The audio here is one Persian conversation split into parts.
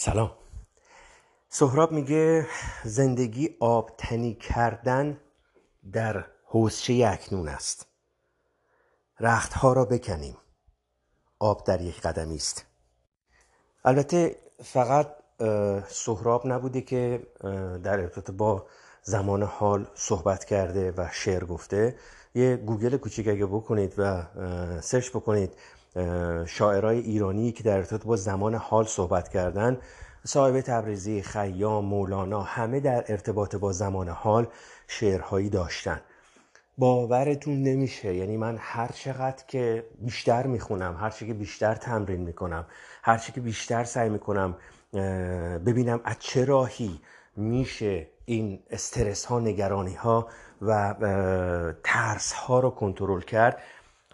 سلام. سهراب میگه زندگی آبتنی کردن در حوزچه اکنون است. رختها را بکنیم. آب در یک قدمی است. البته فقط سهراب نبوده که در ارتباط با زمان حال صحبت کرده و شعر گفته. یه گوگل کوچیک اگه بکنید و سرچ بکنید شاعرای ایرانی که در ارتباط با زمان حال صحبت کردن صاحب تبریزی خیام مولانا همه در ارتباط با زمان حال شعرهایی داشتن. باورتون نمیشه یعنی من هر چقدر که بیشتر می‌خونم هر که بیشتر تمرین می‌کنم هر که بیشتر سعی می‌کنم ببینم از چه راهی میشه این استرس ها نگرانی ها و ترس ها رو کنترل کرد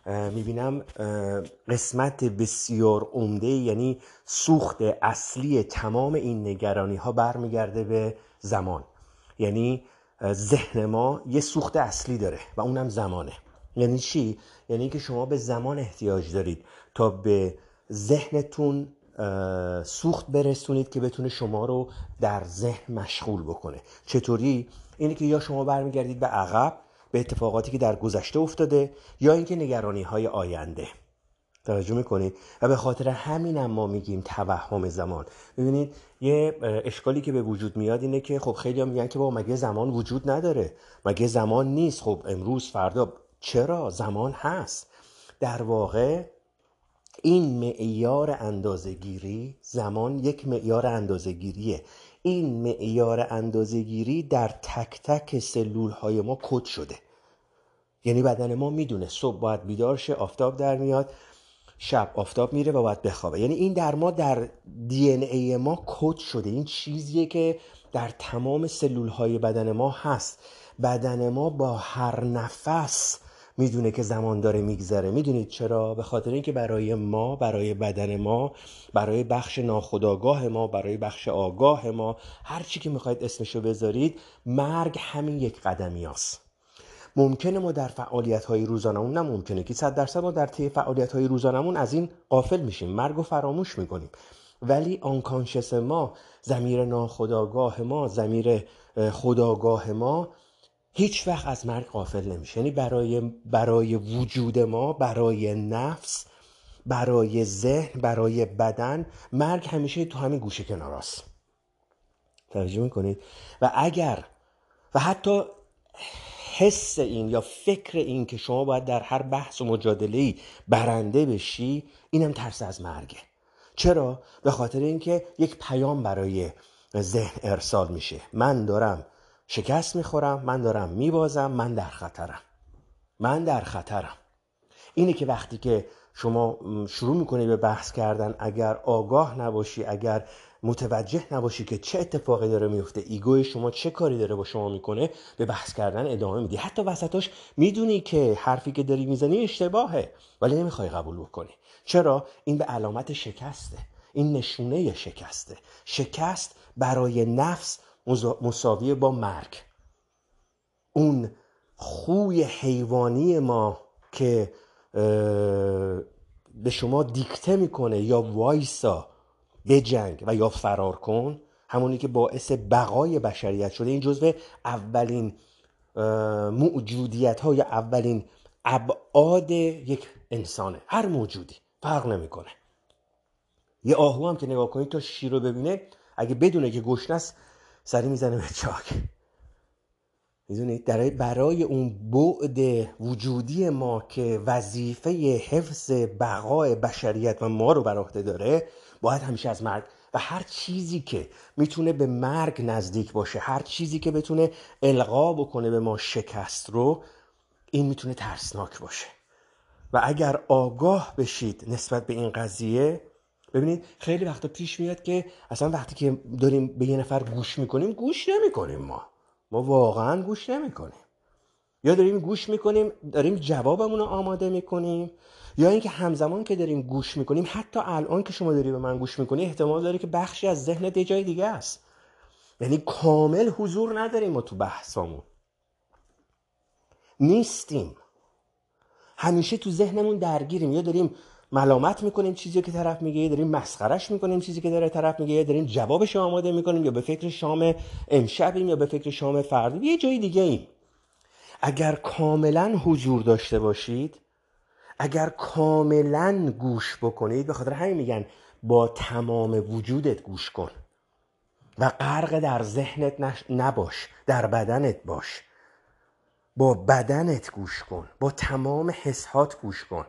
می‌بینم قسمت بسیار عمده یعنی سوخت اصلی تمام این نگرانی ها برمیگرده به زمان یعنی ذهن ما یه سوخت اصلی داره و اونم زمانه یعنی چی؟ یعنی که شما به زمان احتیاج دارید تا به ذهنتون سوخت برسونید که بتونه شما رو در ذهن مشغول بکنه چطوری؟ اینه که یا شما برمیگردید به عقب به اتفاقاتی که در گذشته افتاده یا اینکه نگرانی های آینده. توجه می‌کنید؟ و به خاطر همین ما میگیم توهم زمان. ببینید یه اشکالی که به وجود میاد اینه که خب خیلی هم میگن که با مگه زمان وجود نداره؟ مگه زمان نیست؟ خب امروز فردا چرا؟ زمان هست. در واقع این معیار اندازهگیری زمان یک معیار اندازهگیریه. این معیار اندازهگیری در تک تک سلول های ما کد شده. یعنی بدن ما می‌دونه صبح باید بیدار شه آفتاب در میاد شب آفتاب میره و باید بخوابه. یعنی این در ما در دی ای ما کد شده. این چیزیه که در تمام سلول های بدن ما هست. بدن ما با هر نفس می‌دونه که زمان داره میگذره. می‌دونید چرا؟ به خاطر اینکه برای ما برای بدن ما برای بخش ناخودآگاه ما برای بخش آگاه ما هر چی که می‌خواید اسمشو بذارید مرگ همین یک قدمی است ممکنه ما در فعالیت های روزانمون نه ممکنه که صد درصد ما در طی فعالیت های روزانمون از این قافل میشیم مرگ و فراموش می‌کنیم. ولی آنکانشس ما زمیر ناخداگاه ما زمیر خداگاه ما هیچ وقت از مرگ قافل نمیشه. یعنی برای, برای وجود ما برای نفس برای ذهن برای بدن مرگ همیشه تو همین گوشه کناراست توجه می‌کنید؟ و اگر و حتی حس این یا فکر این که شما باید در هر بحث و مجادله برنده بشی اینم ترس از مرگه. چرا؟ به خاطر اینکه یک پیام برای ذهن ارسال میشه. من دارم شکست می‌خورم من دارم میبازم من در خطرم. من در خطرم. اینه که وقتی که شما شروع می‌کنی به بحث کردن اگر آگاه نباشی اگر متوجه نباشی که چه اتفاقی داره میفته ایگوی شما چه کاری داره با شما می‌کنه به بحث کردن ادامه میدی. حتی وسطاش می‌دونی که حرفی که داری می‌زنی اشتباهه ولی نمی‌خوای قبول بکنی. چرا؟ این به علامت شکسته. این نشونه شکسته. شکست برای نفس مساویه با مرگ. اون خوی حیوانی ما که به شما دیکته می‌کنه یا وایسا جنگ و یا فرار کن همونی که باعث بقای بشریت شده. این جزو اولین موجودیت ها اولین ابعاد یک انسانه. هر موجودی. فرق نمی‌کنه. یه آهو هم که نگاه کنید تا شیر رو ببینه اگه بدونه که گشنه است سری می‌زنه به چاک. می‌دونید برای اون بعد وجودی ما که وظیفه حفظ بقای بشریت و ما رو بر عهده داره باید همیشه از مرگ. و هر چیزی که می‌تونه به مرگ نزدیک باشه هر چیزی که بتونه القا بکنه به ما شکست رو این می‌تونه ترسناک باشه. و اگر آگاه بشید نسبت به این قضیه ببینید خیلی وقتا پیش میاد که اصلا وقتی که داریم به یه نفر گوش می‌کنیم گوش نمی‌کنیم ما. ما واقعا گوش نمی‌کنیم. یا داریم گوش می‌کنیم داریم جوابمون رو آماده می‌کنیم یا اینکه همزمان که داریم گوش می‌کنیم حتی الان که شما داری به من گوش می‌کنی احتمال داره که بخشی از ذهنت یه جای دیگه است. یعنی کامل حضور نداریم ما تو بحثامون. نیستیم. همیشه تو ذهنمون درگیریم. یا داریم ملامت می‌کنیم چیزی که طرف میگه داریم مسخرش می‌کنیم چیزی که داره طرف میگه داریم جوابش آماده می‌کنیم یا به فکر شام امشبیم یا به فکر شام فردا. یه جای دیگه ایم. اگر کاملا حضور داشته باشید اگر کاملا گوش بکنید به خاطر همین میگن با تمام وجودت گوش کن و غرق در ذهنت نباش در بدنت باش. با بدنت گوش کن با تمام حسات گوش کن.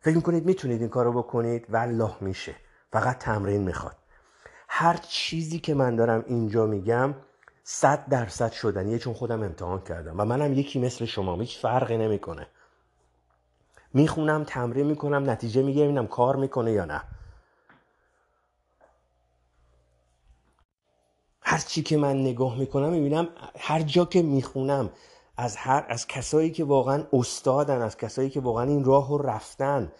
فکر می‌کنید می‌تونید این کارو بکنید؟ والله میشه. فقط تمرین می‌خواد. هر چیزی که من دارم اینجا میگم صد درصد شدنیه چون خودم امتحان کردم و منم یکی مثل شما هیچ فرقی نمی‌کنه. می‌خونم تمرین می‌کنم نتیجه می‌گیرم کار می‌کنه یا نه. هر چی که من نگاه می‌کنم می‌بینم هر جا که می‌خونم از هر از کسایی که واقعا استادن از کسایی که واقعا این راه رفتن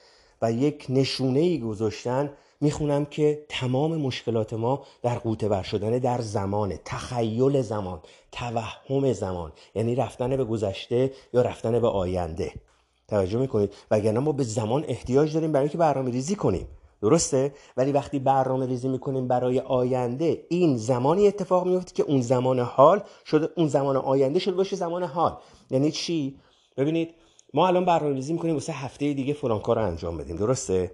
و یک نشونه ای گذاشتن می‌خونم که تمام مشکلات ما در قوطه بر شدن در زمان تخیل زمان توهم زمان. یعنی رفتن به گذشته یا رفتن به آینده. توجه می‌کنید؟ وگرنه ما به زمان احتیاج داریم برای اینکه برنامه ریزی کنیم. درسته؟ ولی وقتی برنامه ریزی می‌کنیم برای آینده این زمانی اتفاق میفته که اون زمان حال شده اون زمان آینده شده باشه زمان حال. یعنی چی؟ ببینید ما الان برنامه ریزی می‌کنیم واسه هفته دیگه فلان کار رو انجام بدیم. درسته؟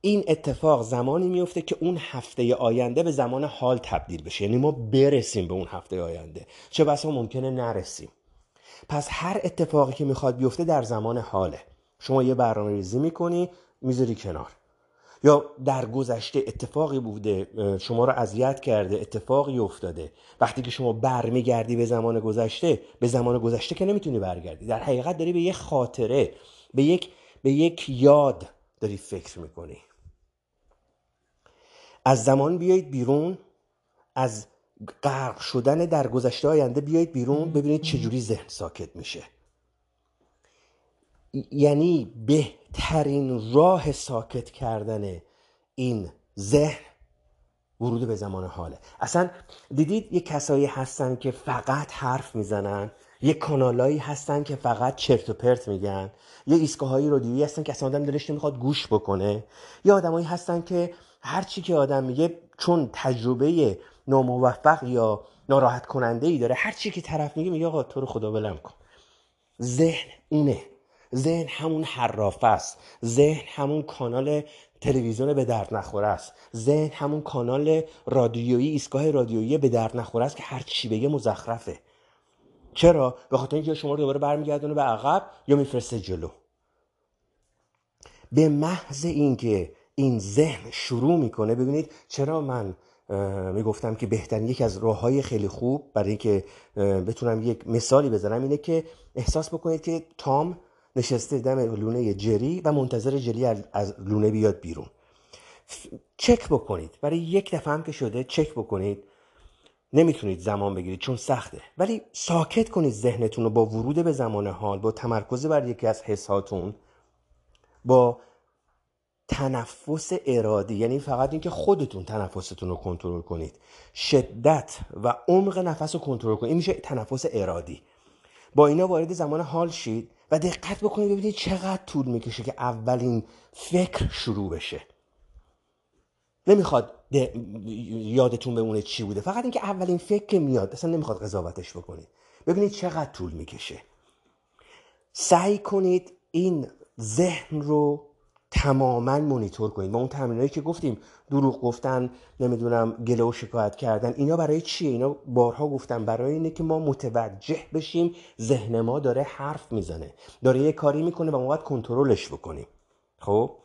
این اتفاق زمانی میفته که اون هفته آینده به زمان حال تبدیل بشه. یعنی ما برسیم به اون هفته آینده. چه بسا ممکنه نرسیم. پس هر اتفاقی که می‌خواد بیفته در زمان حاله. شما یه برنامه ریزی می‌کنی می‌ذاری کنار. یا در گذشته اتفاقی بوده شما رو اذیت کرده اتفاقی افتاده. وقتی که شما برمیگردی به زمان گذشته به زمان گذشته که نمی‌تونی برگردی. در حقیقت داری به یک خاطره به یک به یک یاد داری فکر می‌کنی. از زمان بیایید بیرون از غرق شدن در گذشته آینده بیایید بیرون ببینید چجوری ذهن ساکت میشه. یعنی بهترین راه ساکت کردن این ذهن ورود به زمان حاله. اصلا دیدید یه کسایی هستن که فقط حرف می‌زنن یه کانالایی هستن که فقط چرت و پرت میگن یه ایستگاهایی رادیویی هستن که اصلا آدم دلش نمی‌خواد گوش بکنه. یه آدمایی هستن که هر چی که آدم میگه چون تجربه ناموفق یا ناراحت کننده ای داره هر چی که طرف میگه میگه آقا تو رو خدا بلم کن. ذهن اونه ذهن همون حرافه است. ذهن همون کانال تلویزیون به درد نخوره است. ذهن همون کانال رادیویی ایستگاه رادیویی به درد نخوره است که هر چی بگه مزخرفه. چرا؟ به خاطر اینکه شما رو دوباره برمیگردونه به عقب یا میفرسته جلو. به محض اینکه این ذهن شروع می‌کنه ببینید چرا من می‌گفتم که بهترین یک از راه های خیلی خوب برای اینکه بتونم یک مثالی بزنم اینه که احساس بکنید که تام نشسته دم لونه جری و منتظر جری از لونه بیاد بیرون. چک بکنید. برای یک دفعه هم که شده چک بکنید. نمی‌تونید زمان بگیرید چون سخته. ولی ساکت کنید ذهنتون رو با ورود به زمان حال با تمرکز بر یکی از حساتون با تنفس ارادی یعنی فقط اینکه خودتون تنفستون رو کنترل کنید. شدت و عمق نفس رو کنترل کنید. این میشه تنفس ارادی. با اینا وارد زمان حال شید و دقت بکنید ببینید چقدر طول می‌کشه که اولین فکر شروع بشه. نمی‌خواد یادتون بمونه چی بوده. فقط اینکه اولین فکر میاد اصلا نمی‌خواد قضاوتش بکنید. ببینید چقدر طول می‌کشه. سعی کنید این ذهن رو تماما مونیتور کنید. با اون تمرینایی که گفتیم دروغ گفتن نمی‌دونم گله و شکایت کردن اینا برای چیه؟ اینا بارها گفتم برای اینه که ما متوجه بشیم ذهن ما داره حرف می‌زنه. داره یه کاری می‌کنه و ما باید کنترلش بکنیم. خب؟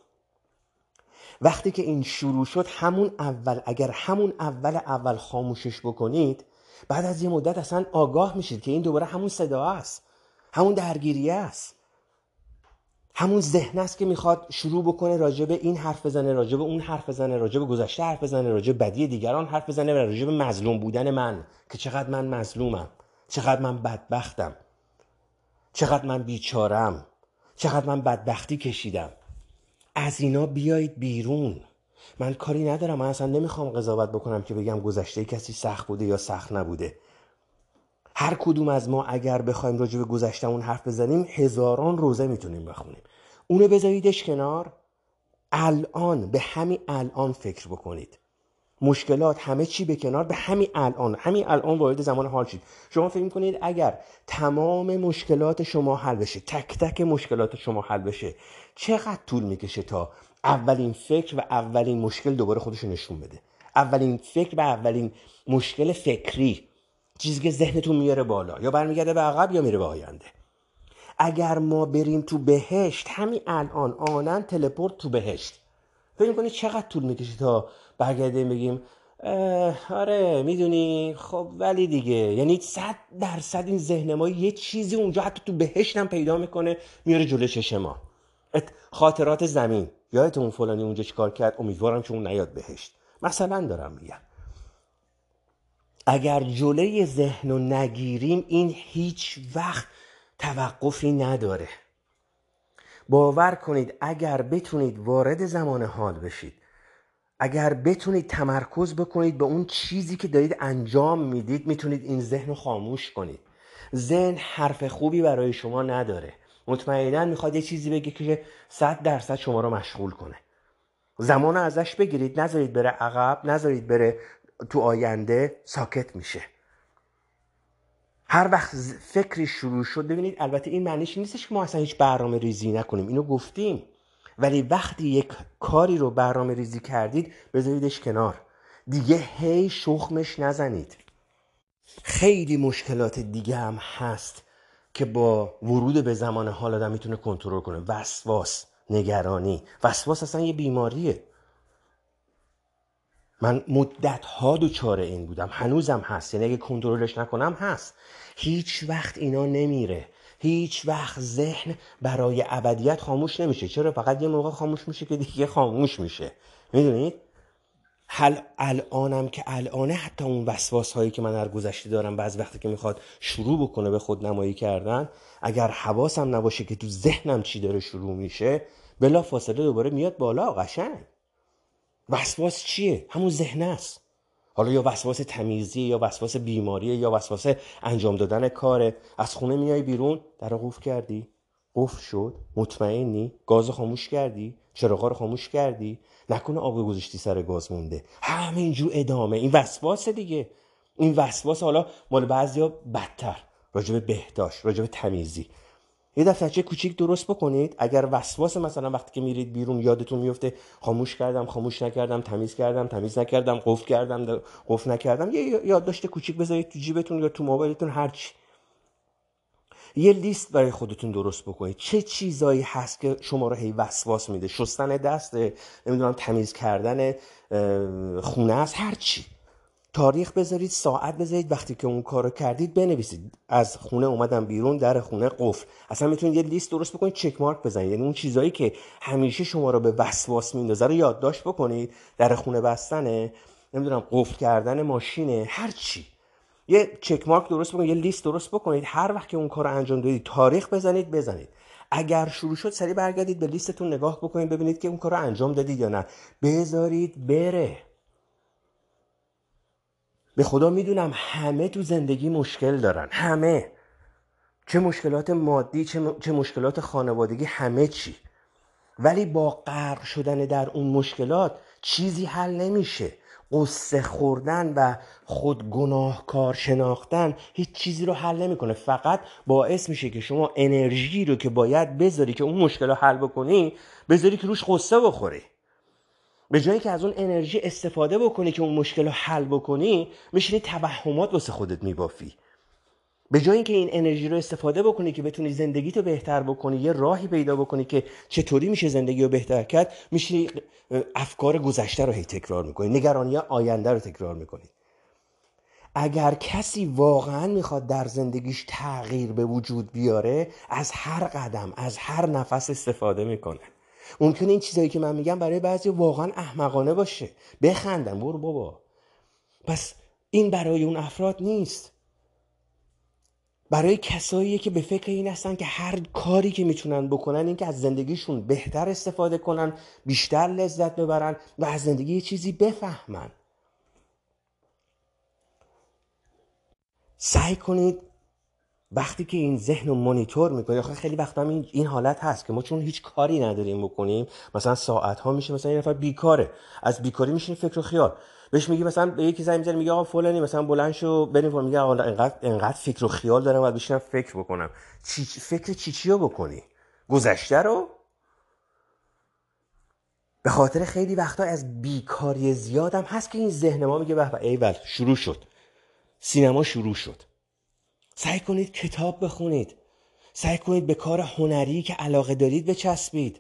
وقتی که این شروع شد همون اول اگر همون اول اول خاموشش بکنید بعد از یه مدت اصلا آگاه میشید که این دوباره همون صدا است همون درگیری است. همون ذهن است که می‌خواد شروع بکنه راجع این حرف بزنه راجع اون حرف بزنه راجع گذشته حرف بزنه راجع به بدی دیگران حرف بزنه و راجع مظلوم بودن من که چقدر من مظلومم چقدر من بدبختم چقدر من بیچارم چقدر من بدبختی کشیدم. از اینا بیایید بیرون. من کاری ندارم من اصلا نمی‌خوام قضاوت بکنم که بگم گذشته کسی سخت بوده یا سخت نبوده. هر کدوم از ما اگر بخوایم راجع به گذشتمون حرف بزنیم هزاران روزه می‌تونیم بخونیم. اونو بذاریدش کنار. الان به همین الان فکر بکنید. مشکلات همه چی به کنار به همین الان. همین الان وارد زمان حال شید. شما فکر کنید اگر تمام مشکلات شما حل بشه تک تک مشکلات شما حل بشه چقدر طول می‌کشه تا اولین فکر و اولین مشکل دوباره خودش نشون بده؟ اولین فکر و اولین مشکل فکری. چیزی که ذهنتون میاره بالا یا برمیگرده به عقب یا میره به آینده. اگر ما بریم تو بهشت همین الان آنن تلپورت تو بهشت. فکر می‌کنید چقدر طول می‌کشه تا برگردیم بگیم آره می‌دونی خب ولی دیگه. یعنی صد درصد این ذهن ما یه چیزی اونجا حتی تو بهشت هم پیدا می‌کنه میاره جلو چشم ما. خاطرات زمین. یادت اون فلانی اونجا چیکار کرد؟ امیدوارم که اون نیاد بهشت. مثلا دارم میگم. اگر جلوی ذهن رو نگیریم این هیچ وقت توقفی نداره. باور کنید اگر بتونید وارد زمان حال بشید اگر بتونید تمرکز بکنید به اون چیزی که دارید انجام می‌دید می‌تونید این ذهن رو خاموش کنید. ذهن حرف خوبی برای شما نداره. مطمئنا می‌خواد یه چیزی بگه که صد درصد شما رو مشغول کنه. زمان ازش بگیرید نذارید بره عقب نذارید بره تو آینده ساکت میشه. هر وقت فکری شروع شد ببینید البته این معنیش نیستش که ما اصلا هیچ برنامه ریزی نکنیم. اینو گفتیم. ولی وقتی یک کاری رو برنامه ریزی کردید بذاریدش کنار. دیگه هی شخمش نزنید. خیلی مشکلات دیگه هم هست که با ورود به زمان حال آدم می‌تونه کنترل کنه. وسواس نگرانی. وسواس اصلا یه بیماریه. من مدت ها دوچار این بودم. هنوزم هست. یعنی اگه کنترلش نکنم هست. هیچ وقت اینا نمیره. هیچ وقت ذهن برای ابدیت خاموش نمیشه. چرا؟ فقط یه موقع خاموش میشه که دیگه خاموش میشه. می‌دونید؟ حل الانم که الانه حتی اون وسواس هایی که من در گذشته دارم بعض وقتی که می‌خواد شروع بکنه به خود نمایی کردن اگر حواسم نباشه که تو ذهنم چی داره شروع میشه بلا فاصله دوباره میاد بالا. قشنگ. وسواس چیه؟ همون ذهن است. حالا یا وسواس تمیزی یا وسواس بیماری یا وسواس انجام دادن کاره. از خونه میای بیرون در قفل کردی. قفل شد مطمئنی؟ گاز خاموش کردی؟ چراغا رو خاموش کردی؟ نکنه آب گذاشتی سر گاز مونده. همینجور ادامه. این وسواس دیگه. این وسواس حالا مال بعضیا بدتر. راجب بهداشت راجب تمیزی. یه دفترچه کوچیک درست بکنید. اگر وسواس مثلا وقتی که میرید بیرون یادتون میفته خاموش کردم خاموش نکردم تمیز کردم تمیز نکردم قفل کردم قفل نکردم. یه یادداشت کوچیک بذارید تو جیبتون یا تو موبایلتون هرچی یه لیست برای خودتون درست بکنید. چه چیزایی هست که شما رو هی وسواس میده؟ شستن دسته نمی‌دونم تمیز کردن خونه است هر چی. تاریخ بذارید ساعت بذارید. وقتی که اون کارو کردید بنویسید. از خونه اومدم بیرون در خونه قفل. اصلا می‌تونید یه لیست درست بکنید چک مارک بزنید. یعنی اون چیزایی که همیشه شما رو به وسواس میندازه رو یادداشت بکنید. در خونه بستنه نمی‌دونم قفل کردن ماشینه هر چی. یه چک مارک درست بکنید یه لیست درست بکنید. هر وقت که اون کار رو انجام دادید تاریخ بزنید بزنید. اگر شروع شد سریع برگردید به لیستتون نگاه بکنید ببینید که اون کار رو انجام دادید یا نه. بذارید بره. به خدا می‌دونم همه تو زندگی مشکل دارن. همه. چه مشکلات مادی چه, چه مشکلات خانوادگی همه چی. ولی با غرق شدن در اون مشکلات چیزی حل نمیشه. قصه خوردن و خود گناهکار شناختن هیچ چیزی رو حل نمی‌کنه. فقط باعث میشه که شما انرژی رو که باید بذاری که اون مشکل رو حل بکنی بذاری که روش قصه بخوری. به جایی که از اون انرژی استفاده بکنی که اون مشکل رو حل بکنی میشینی توهمات واسه خودت میبافی. به جای اینکه این انرژی رو استفاده بکنی که بتونی زندگی تو بهتر بکنی یه راهی پیدا بکنی که چطوری میشه زندگی رو بهتر کرد میشینی افکار گذشته رو هی تکرار می‌کنی نگرانی آینده رو تکرار می‌کنی. اگر کسی واقعا می‌خواد در زندگیش تغییر به وجود بیاره از هر قدم از هر نفس استفاده می‌کنه. ممکنه این چیزایی که من میگم برای بعضی واقعا احمقانه باشه. بخندم برو بابا. پس این برای اون افراد نیست. برای کسایی که به فکر این هستن که هر کاری که می‌تونن بکنن این که از زندگیشون بهتر استفاده کنن بیشتر لذت ببرن و از زندگی یه چیزی بفهمن. سعی کنید وقتی که این ذهن رو مانیتور می‌کنی آخه خیلی وقتا هم این, حالت هست که ما چون هیچ کاری نداریم بکنیم مثلا ساعت ها میشه مثلا یه نفر بیکاره. از بیکاری میشین فکر و خیال. بهش میگی مثلا به یکی زنگ می‌زنه میگه آقا فلانی مثلا بلند شو بریم میگه آقا انقدر انقدر فکر و خیال دارم و بشینم فکر بکنم. چی فکر چی چی رو بکنی؟ گذشته رو؟ به خاطر خیلی وقتا از بیکاری زیادم هست که این ذهن ما میگه به ایول شروع شد. سینما شروع شد. سعی کنید کتاب بخونید. سعی کنید به کار هنری که علاقه دارید بچسبید.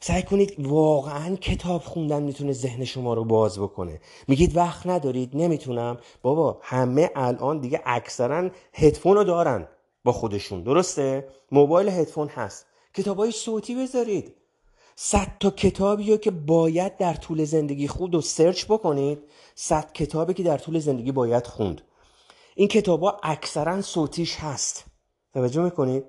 سعی کنید واقعا کتاب خوندن می‌تونه ذهن شما رو باز بکنه. میگید وقت ندارید نمی‌تونم. بابا همه الان دیگه اکثرا هدفون رو دارن. با خودشون. درسته؟ موبایل هدفون هست. کتاب های صوتی بذارید. صد تا کتابی رو که باید در طول زندگی خود و سرچ بکنید. صد کتابی که در طول زندگی باید خوند. این کتاب ها اکثرا صوتیش هست. توجه می‌کنید؟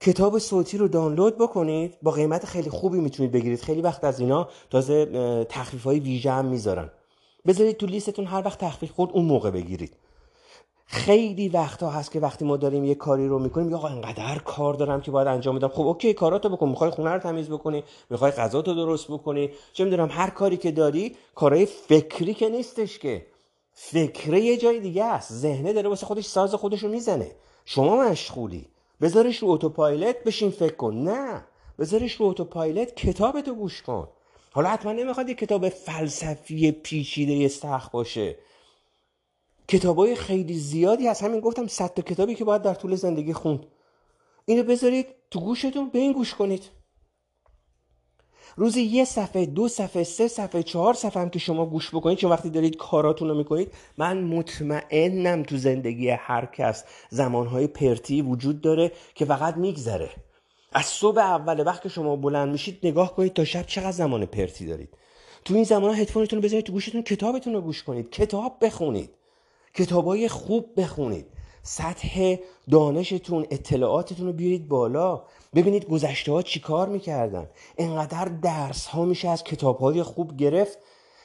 کتاب صوتی رو دانلود بکنید با قیمت خیلی خوبی می‌تونید بگیرید. خیلی وقت از اینا تازه تخفیف های ویژه هم می‌ذارن. بذارید تو لیستتون هر وقت تخفیف خود اون موقع بگیرید. خیلی وقتا هست که وقتی ما داریم یه کاری رو می‌کنیم یا آقا انقدر کار دارم که باید انجام بدم. خب اوکی کاراتو بکن. می‌خوای خونه رو تمیز بکنی می‌خوای غذا تو درست بکنی. چه می‌دونم هر کاری که داری کارهای فکری که نیستش که. فکره یه جای دیگه است. ذهنه داره واسه خودش ساز خودش رو می‌زنه. شما مشغولی. بذارش رو اتوپایلت بشین فکر کن. نه. بذارش رو اتوپایلت کتابتو گوش کن. حالا حتما نمی‌خواد یه کتاب فلسفی پیچیده سخت باشه. کتابای خیلی زیادی هست. همین گفتم صد تا کتابی که باید در طول زندگی خوند. اینو بذارید تو گوشتون به این گوش کنید. روزی یه صفحه دو صفحه سه صفحه چهار صفحه هم که شما گوش بکنید چون وقتی دارید کاراتون رو می‌کنید من مطمئنم تو زندگی هر کس زمانهای پرتی وجود داره که فقط میگذره. از صبح اول وقت که شما بلند میشید نگاه کنید تا شب چقدر زمان پرتی دارید. تو این زمان هدفونتون رو بذارید تو گوشتون کتابتون رو گوش کنید کتاب بخونید کتابای خوب بخونید. سطح دانشتون اطلاعاتتون رو بیارید بالا. ببینید گذشته ها چی کار می‌کردن. انقدر درس ها میشه از کتاب های خوب گرفت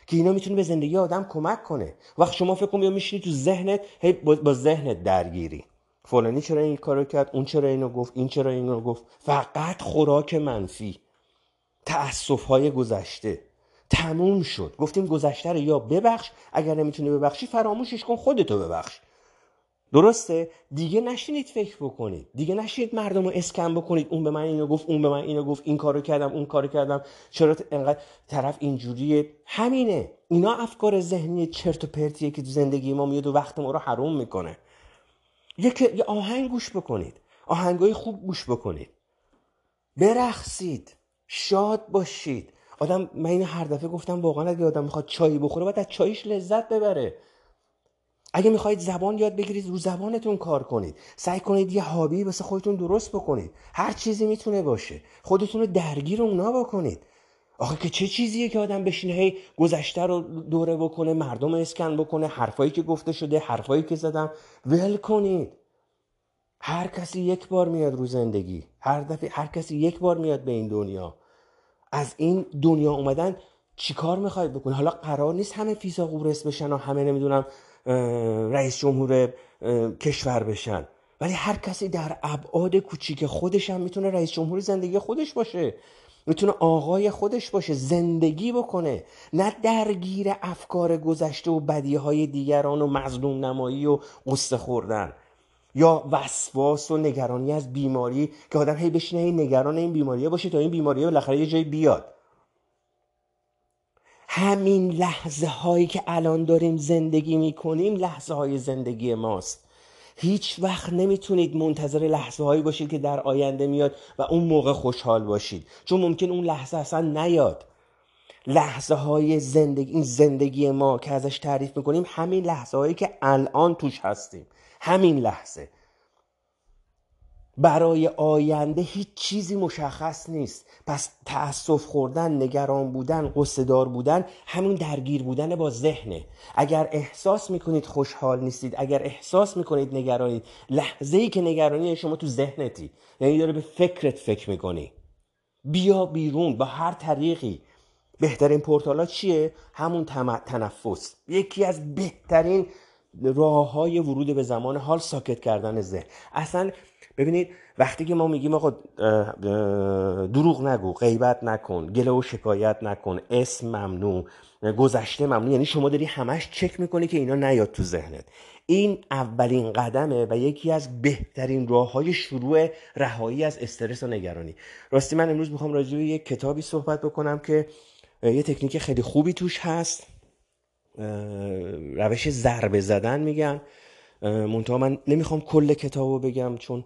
که اینا می‌تونه به زندگی آدم کمک کنه. وقت شما فکر کن میشینی تو ذهنت هی با ذهنت درگیری. فلانی چرا این کارو کرد؟ اون چرا اینو گفت؟ این چرا اینو گفت؟ فقط خوراک منفی. تأسف های گذشته. تموم شد. گفتیم گذشته رو یا ببخش اگر نمی‌تونی ببخشی فراموشش کن خودتو ببخش. درسته؟ دیگه نشینید فکر بکنید. دیگه نشینید مردم رو اسکن بکنید. اون به من اینو گفت اون به من اینو گفت این کارو کردم اون کارو کردم. چرا انقدر طرف اینجوریه؟ همینه. اینا افکار ذهنی چرت و پرتیه که تو زندگی ما میاد و وقت ما رو حروم می‌کنه. یه آهنگ گوش بکنید. آهنگای خوب گوش بکنید. برخصید شاد باشید. آدم من اینو هر دفعه گفتم واقعا اگه آدم می‌خواد چای بخوره باید از چایش لذت ببره. اگه می‌خواهید زبان یاد بگیرید رو زبانتون کار کنید. سعی کنید یه هابی واسه خودتون درست بکنید. هر چیزی می‌تونه باشه. خودتون رو درگیر اونا بکنید آخه که چه چیزیه که آدم بشینه هی گذشته رو دوره بکنه مردم اسکن بکنه حرفایی که گفته شده حرفایی که زدم. ول کنید. هر کسی یک بار میاد رو زندگی. هر دفعه هر کسی یک بار میاد به این دنیا. از این دنیا اومدن چیکار می‌خواید بکنید؟ حالا قرار نیست همه فیسا قورس بشن و همه نمی‌دونم رئیس جمهور کشور بشن. ولی هر کسی در ابعاد کوچیک خودش هم می‌تونه رئیس جمهور زندگی خودش باشه. می‌تونه آقای خودش باشه زندگی بکنه. نه درگیر افکار گذشته و بدیهای های دیگران و مظلوم نمایی و قصه خوردن. یا وسواس و نگرانی از بیماری که آدم هی بشینه این نگران این بیماریه باشه تا این بیماریه بالاخره یه جایی بیاد. همین لحظه هایی که الان داریم زندگی می‌کنیم لحظه های زندگی ماست. هیچ وقت نمی‌تونید منتظر لحظه هایی باشید که در آینده میاد و اون موقع خوشحال باشید. چون ممکن اون لحظه اصلا نیاد. لحظه های زندگی این زندگی ما که ازش تعریف می‌کنیم همین لحظه هایی که الان توش هستیم. همین لحظه. برای آینده هیچ چیزی مشخص نیست. پس تأسف خوردن نگران بودن قصدار بودن همون درگیر بودن با ذهنه. اگر احساس می‌کنید خوشحال نیستید اگر احساس می‌کنید نگرانید لحظه ای که نگرانی شما تو ذهنتی. یعنی داره به فکرت فکر می‌کنی. بیا بیرون با هر طریقی. بهترین پورتالا چیه؟ همون تنفس. یکی از بهترین راه های ورود به زمان حال ساکت کردن ذهن. اصلا ببینید وقتی که ما میگیم آقا دروغ نگو غیبت نکن گله و شکایت نکن اسم ممنوع گذشته ممنوع یعنی شما داری همش چک می‌کنی که اینا نیاد تو ذهنت. این اولین قدمه و یکی از بهترین راه های شروع رهایی از استرس و نگرانی. راستی من امروز می‌خوام راجع به یک کتابی صحبت بکنم که یه تکنیک خیلی خوبی توش هست. روش ضربه زدن میگن. منتها من نمی‌خوام کل کتابو بگم چون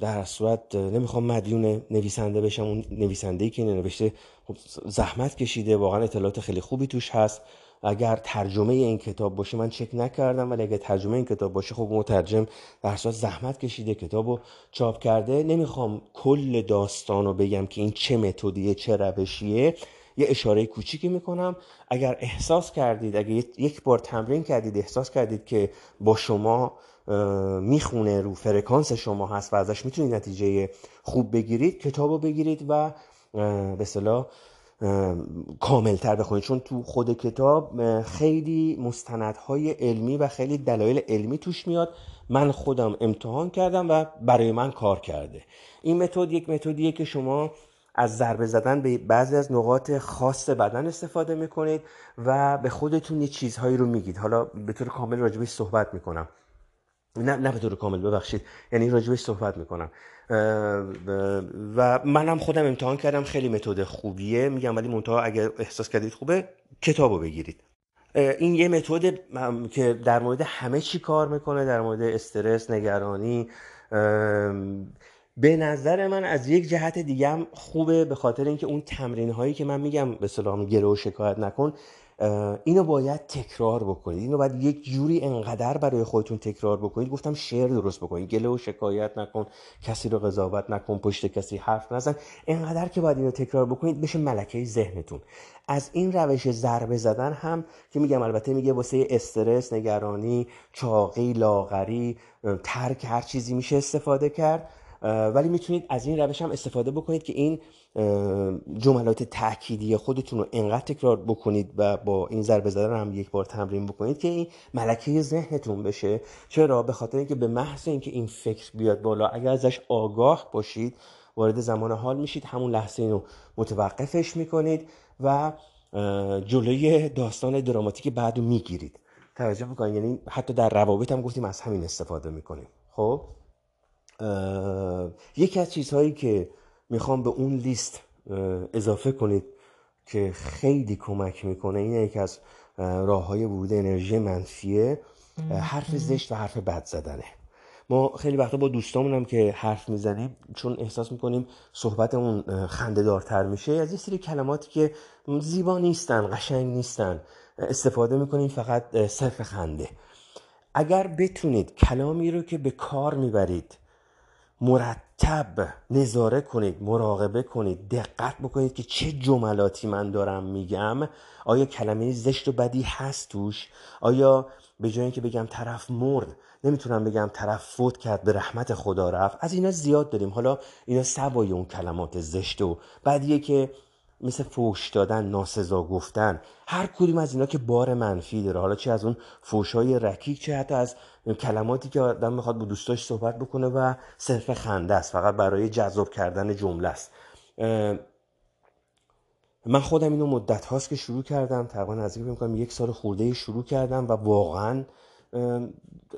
در صورت نمی‌خوام مدیون نویسنده بشم اون نویسنده ای که نوشته خب زحمت کشیده واقعا اطلاعات خیلی خوبی توش هست. اگر ترجمه این کتاب باشه من چک نکردم ولی اگر ترجمه این کتاب باشه خب مترجم در صورت زحمت کشیده کتاب رو چاپ کرده. نمی‌خوام کل داستان رو بگم که این چه متدیه چه روشیه. یه اشاره کوچیکی می‌کنم. اگر احساس کردید اگر یک بار تمرین کردید احساس کردید که با شما می‌خونه رو فرکانس شما هست و ازش می‌تونید نتیجه خوب بگیرید کتاب رو بگیرید و به صلاح کاملتر بخونید. چون تو خود کتاب خیلی مستندهای علمی و خیلی دلایل علمی توش میاد. من خودم امتحان کردم و برای من کار کرده. این متد یک متدیه که شما از ضربه زدن به بعضی از نقاط خاص بدن استفاده می‌کنید و به خودتون یه چیزهایی رو میگید. حالا به طور کامل راجبش صحبت می‌کنم. نه نه به طور کامل ببخشید. یعنی راجبش صحبت می‌کنم. و منم خودم امتحان کردم خیلی متد خوبیه. میگم ولی منتها اگر احساس کردید خوبه کتابو بگیرید. این یه متد که در مورد همه چی کار می‌کنه در مورد استرس نگرانی به نظر من از یک جهت دیگه هم خوبه به خاطر اینکه اون تمرین هایی که من میگم به سلام گره و شکایت نکن اینو باید تکرار بکنید. اینو باید یک جوری انقدر برای خودتون تکرار بکنید. گفتم شعر درست بکنید. گله و شکایت نکن کسی رو قضاوت نکن پشت کسی حرف نزن. انقدر که باید اینو تکرار بکنید بشه ملکه ذهنتون. از این روش ضربه زدن هم که میگم البته میگه واسه استرس نگرانی چاقی لاغری ترک هر چیزی میشه استفاده کرد. ولی می‌تونید از این روش هم استفاده بکنید که این جملات تأکیدی خودتون رو انقدر تکرار بکنید و با این ضربه زدن هم یک بار تمرین بکنید که این ملکه ذهنتون بشه. چرا؟ به خاطر اینکه به محض اینکه این فکر بیاد بالا اگر ازش آگاه باشید وارد زمان حال میشید همون لحظه اینو متوقفش می‌کنید و جلوی داستان دراماتیک بعد رو می‌گیرید. توجه بکنید یعنی حتی در روابط هم گفتیم از همین استفاده می‌کنیم. خب؟ یکی از چیزهایی که می‌خوام به اون لیست اضافه کنید که خیلی کمک می‌کنه. اینه یکی از راه های ورود انرژی منفیه حرف زشت و حرف بد زدنه. ما خیلی وقتا با دوستامون هم که حرف می‌زنیم چون احساس می‌کنیم صحبتمون خنده دارتر میشه از یه سری کلماتی که زیبا نیستن قشنگ نیستن استفاده می‌کنیم فقط صرف خنده. اگر بتونید کلامی رو که به کار می‌برید مرتب نظاره کنید مراقبه کنید دقت بکنید که چه جملاتی من دارم میگم. آیا کلمه زشت و بدی هست توش؟ آیا به جای اینکه بگم طرف مرد نمی‌تونم بگم طرف فوت کرد به رحمت خدا رفت؟ از اینا زیاد داریم. حالا اینا سوای اون کلمات زشت و بعدیه که مثل فوش دادن ناسزا گفتن هر کدوم از اینا که بار منفی داره. حالا چه از اون فوشای رکیک چه حتی از کلماتی که آدم می‌خواد با دوستاش صحبت بکنه و صرف خنده است فقط برای جذاب کردن جمله است. من خودم اینو مدت هاست که شروع کردم تقریبا نزدیک می‌کنم یک سال خورده شروع کردم و واقعا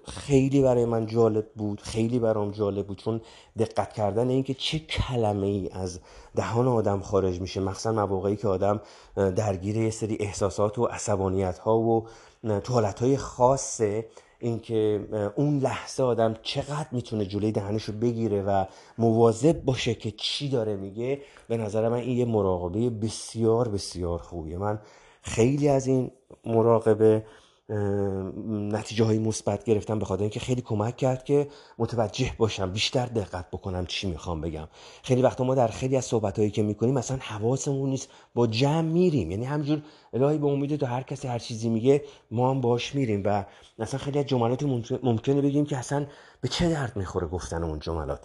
خیلی برای من جالب بود خیلی برام جالب بود چون دقت کردن این که چه کلمه ای از دهان آدم خارج میشه. مخصوصا مواقعی که آدم درگیر یه سری احساسات و عصبانیت ها و تو های خاصه اینکه اون لحظه آدم چقدر می‌تونه جلوی دهنش رو بگیره و مواظب باشه که چی داره میگه به نظر من این یه مراقبه بسیار بسیار خوبیه. من خیلی از این مراقبه نتیجه های مثبت گرفتم به خاطر اینکه خیلی کمک کرد که متوجه باشم بیشتر دقت بکنم چی می‌خوام بگم. خیلی وقتا ما در خیلی از صحبت هایی که می‌کنیم مثلا حواسمون نیست با جمع میریم. یعنی همجور الهی به امید تو هر کسی هر چیزی میگه ما هم باش میریم و مثلا خیلی از جملات ممکنه بگیم که اصلا به چه درد می‌خوره گفتن اون جملات.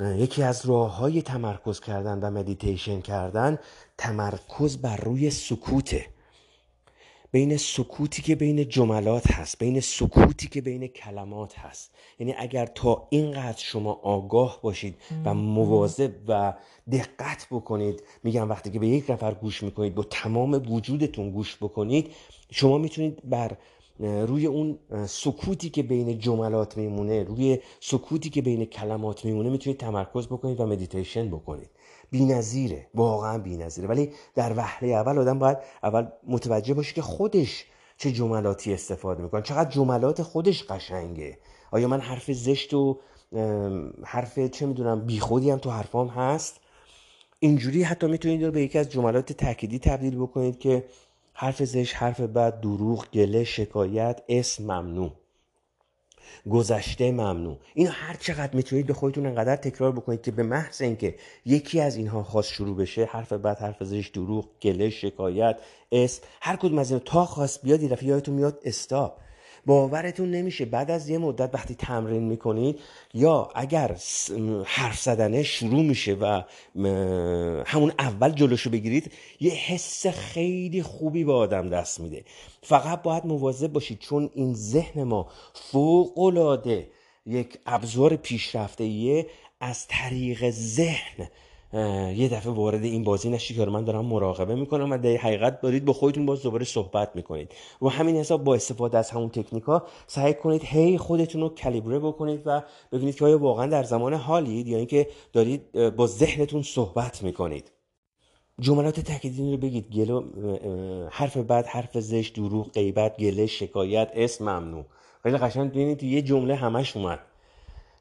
یکی از راه های تمرکز کردن و مدیتیشن کردن تمرکز بر روی سکوته. بین سکوتی که بین جملات هست بین سکوتی که بین کلمات هست. یعنی اگر تا اینقدر شما آگاه باشید و مواظب و دقت بکنید میگم وقتی که به یک نفر گوش می‌کنید با تمام وجودتون گوش بکنید شما می‌تونید بر روی اون سکوتی که بین جملات میمونه روی سکوتی که بین کلمات میمونه می‌تونید تمرکز بکنید و مدیتیشن بکنید. بی‌نظیره. واقعا بی‌نظیره. ولی در وهله اول آدم باید اول متوجه باشه که خودش چه جملاتی استفاده می‌کنه. چقدر جملات خودش قشنگه. آیا من حرف زشت و حرف چه می‌دونم بیخودی هم تو حرفام هست؟ اینجوری حتی می‌تونید رو به یکی از جملات تأکیدی تبدیل بکنید که حرف زشت حرف بد دروغ گله شکایت اسم ممنوع. گذشته ممنوع. این هر چقدر می‌تونید به خودتون انقدر تکرار بکنید که به محض اینکه یکی از اینها خواست شروع بشه حرف بد حرف زشت دروغ گله شکایت اسم هر کدوم از اینا تا خواست بیاد یه یادتون میاد استاپ. باورتون نمیشه. بعد از یه مدت وقتی تمرین می‌کنید یا اگر حرف زدنه شروع میشه و همون اول جلوشو بگیرید یه حس خیلی خوبی به آدم دست میده. فقط باید مواظب باشید چون این ذهن ما فوق العاده یک ابزار پیشرفته از طریق ذهن. یه دفعه وارد این بازی نشید که من دارم مراقبه می‌کنم و در حقیقت دارید با خودتون باز دوباره صحبت می‌کنید. و همین حساب با استفاده از همون تکنیک ها سعی کنید هی خودتون رو کلیبره بکنید و ببینید که آیا واقعا در زمان حالید یا اینکه دارید با ذهنتون صحبت می‌کنید. جملات تاکیدی رو بگید. گلو حرف بعد حرف زشت دروغ غیبت گله شکایت اسم ممنوع. خیلی قشنگ ببینید یه جمله همش اومد.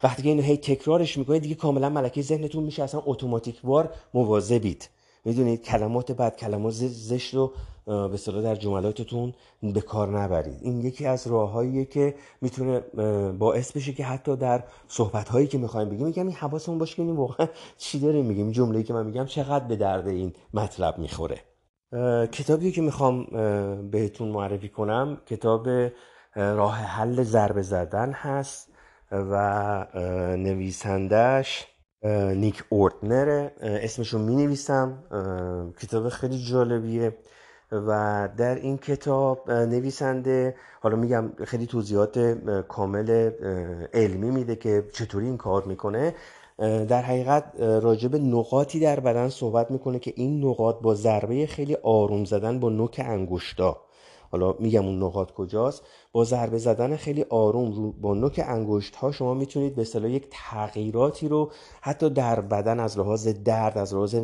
وقتی که اینو هی تکرارش می‌کنید دیگه کاملا ملکه ذهنتون میشه اصلا اتوماتیک وار مواظبید. می‌دونید کلمات بعد کلمات زشت رو به صلاح در جملاتتون به کار نبرید. این یکی از راههاییه که می‌تونه باعث بشه که حتی در صحبت هایی که می‌خوایم بگیم میگم این حواسمون باشه که این واقعا چی داره میگیم. این جمله‌ای که من میگم چقدر به درد این مطلب می‌خوره. کتابی که می‌خوام بهتون معرفی کنم کتاب راه حل ضربه زدن هست. و نویسندش نیک اورتنره. اسمشو می نویسم کتاب خیلی جالبیه. و در این کتاب نویسنده حالا میگم خیلی توضیحات کامل علمی میده که چطوری این کار می‌کنه. در حقیقت راجب نقاطی در بدن صحبت می‌کنه که این نقاط با ضربه خیلی آروم زدن با نوک انگشتا. حالا میگم اون نقاط کجاست با ضربه زدن خیلی آروم رو با نوک انگشت ها شما می‌تونید به اصطلاح یک تغییراتی رو حتی در بدن از لحاظ درد از لحاظ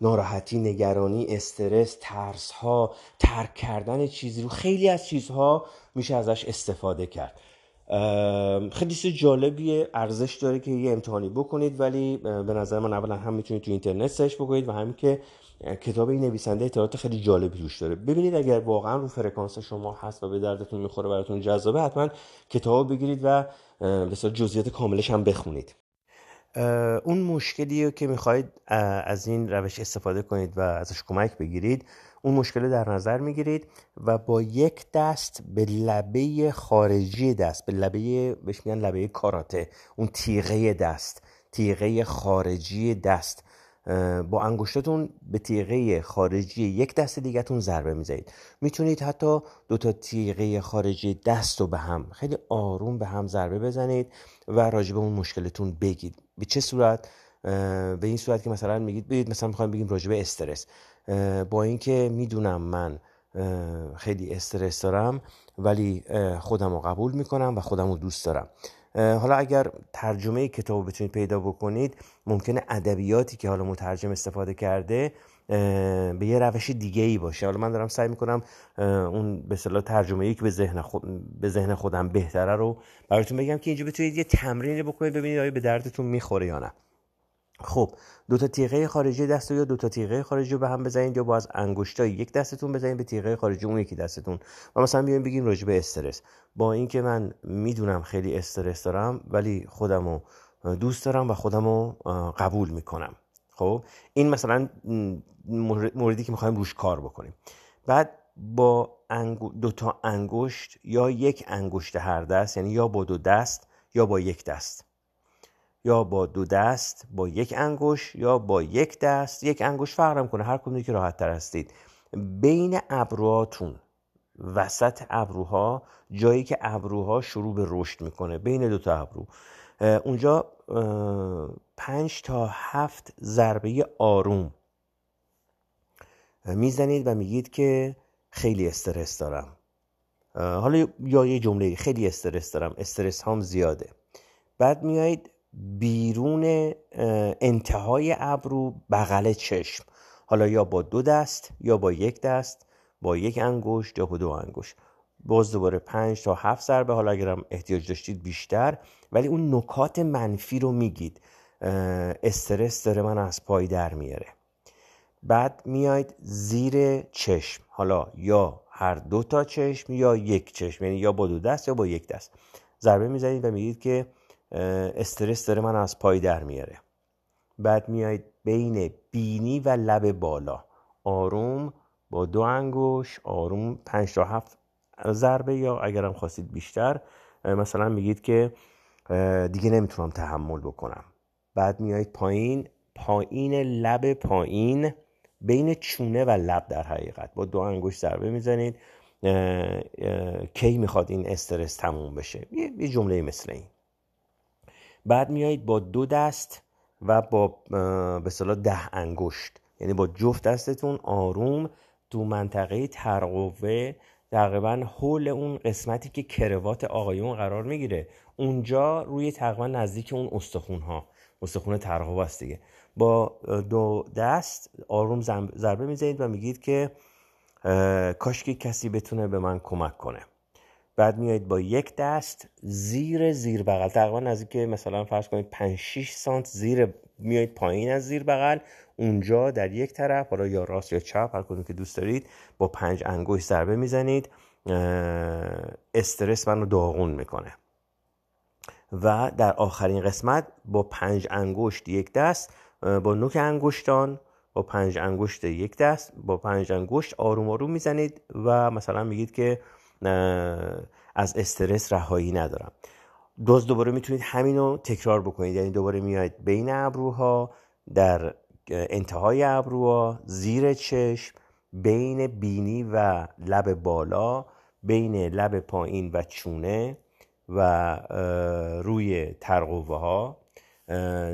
ناراحتی نگرانی استرس ترس ها ترک کردن چیزی رو خیلی از چیزها میشه ازش استفاده کرد. خیلی چیز جالبیه ارزش داره که یه امتحانی بکنید ولی به نظر من اولا هم می‌تونید تو اینترنت سرچ بکنید و همین که کتاب این نویسنده اطلاعات خیلی جالبی روش داره. ببینید اگر واقعا رو فرکانس شما هست و به دردتون می‌خوره براتون جذابه حتما کتاب بگیرید و به جزئیات کاملش هم بخونید. اون مشکلی که می‌خواهید از این روش استفاده کنید و ازش کمک بگیرید اون مشکل در نظر می‌گیرید و با یک دست به لبه خارجی دست به لبه بهش میگن لبه کاراته اون تیغه دست تیغه خارجی دست با انگشتتون به تیغه خارجی یک دست دیگهتون ضربه می‌زنید. می‌تونید حتی دو تا تیغه خارجی دست رو به هم خیلی آروم به هم ضربه بزنید و راجع به اون مشکلتون بگید. به چه صورت؟ به این صورت که مثلا میگید بگید مثلا می‌خوایم بگیم راجع به استرس. با اینکه می‌دونم من خیلی استرس دارم ولی خودم رو قبول می‌کنم و خودم رو دوست دارم. حالا اگر ترجمه کتاب بتونید پیدا بکنید ممکنه ادبیاتی که حالا مترجم استفاده کرده به یه روش دیگه ای باشه. حالا من دارم سعی می‌کنم اون به اصطلاح ترجمه ای که به ذهن به ذهن خودم بهتره رو براتون بگم که اینجا بتونید یه تمرینی بکنید ببینید آیا به دردتون می‌خوره یا نه. خب دو تا تیغه خارجی دست یا دو تا تیغه خارجی رو به هم بزنید یا با از انگشتای یک دستتون بزنید به تیغه خارجی اون یکی دستتون. و مثلا بیایم بگیم راجع به استرس. با اینکه من می‌دونم خیلی استرس دارم ولی خودم رو دوست دارم و خودم رو قبول می‌کنم. خب این مثلا موردی که می‌خوایم روش کار بکنیم. بعد با دو تا انگشت یا یک انگشت هر دست یعنی یا با دو دست یا با یک دست. یا با دو دست با یک انگوش یا با یک دست. یک انگوش فرق کنه هر کدومی که راحت تر هستید. بین ابروهاتون وسط ابروها جایی که ابروها شروع به رشد می‌کنه بین دو تا ابرو اونجا پنج تا هفت ضربه آروم می‌زنید و میگید که خیلی استرس دارم. حالا یا یه جمله خیلی استرس دارم. استرس هم زیاده. بعد میایید بیرون انتهای ابرو بغل چشم. حالا یا با دو دست یا با یک دست با یک انگشت یا با دو انگشت. باز دوباره پنج تا هفت ضربه حالا اگرم احتیاج داشتید بیشتر. ولی اون نکات منفی رو میگید. استرس داره من از پای در میاره. بعد میاید زیر چشم. حالا یا هر دو تا چشم یا یک چشم یعنی یا با دو دست یا با یک دست. ضربه می‌زنید و میگید که استرس داره من از پای در میاره. بعد میایید بین بینی و لب بالا. آروم با دو انگوش آروم پنج تا هفت ضربه یا اگرم خواستید بیشتر مثلا میگید که دیگه نمی‌تونم تحمل بکنم. بعد میایید پایین پایین لب پایین بین چونه و لب در حقیقت. با دو انگشت ضربه می‌زنید کی می‌خواد این استرس تموم بشه. یه جمله مثل این. بعد میایید با دو دست و با به صلاح ده انگشت. یعنی با جفت دستتون آروم تو منطقه ترقوه تقریبا حول اون قسمتی که کروات آقایون قرار می‌گیره. اونجا روی تقریبا نزدیک اون استخون ها استخون ترقوه است دیگه. با دو دست آروم ضربه می‌زنید و میگید که کاش که کسی بتونه به من کمک کنه. بعد میایید با یک دست زیر زیر بغل. تقریبا نزدیک مثلا فرض کنید 5 6 سانت زیر میایید پایین از زیر بغل. اونجا در یک طرف حالا یا راست یا چپ هر کدوم که دوست دارید با پنج انگشت ضربه می‌زنید. استرس من رو داغون می‌کنه. و در آخرین قسمت با پنج انگشت یک دست با نوک انگشتان با پنج انگشت یک دست با پنج انگشت آروم آروم می‌زنید و مثلا میگید که از استرس رهایی ندارم. دوز دوباره می‌تونید همین رو تکرار بکنید. یعنی دوباره میاید بین ابروها در انتهای ابروها زیر چشم بین بینی و لب بالا بین لب پایین و چونه و روی ترقوه ها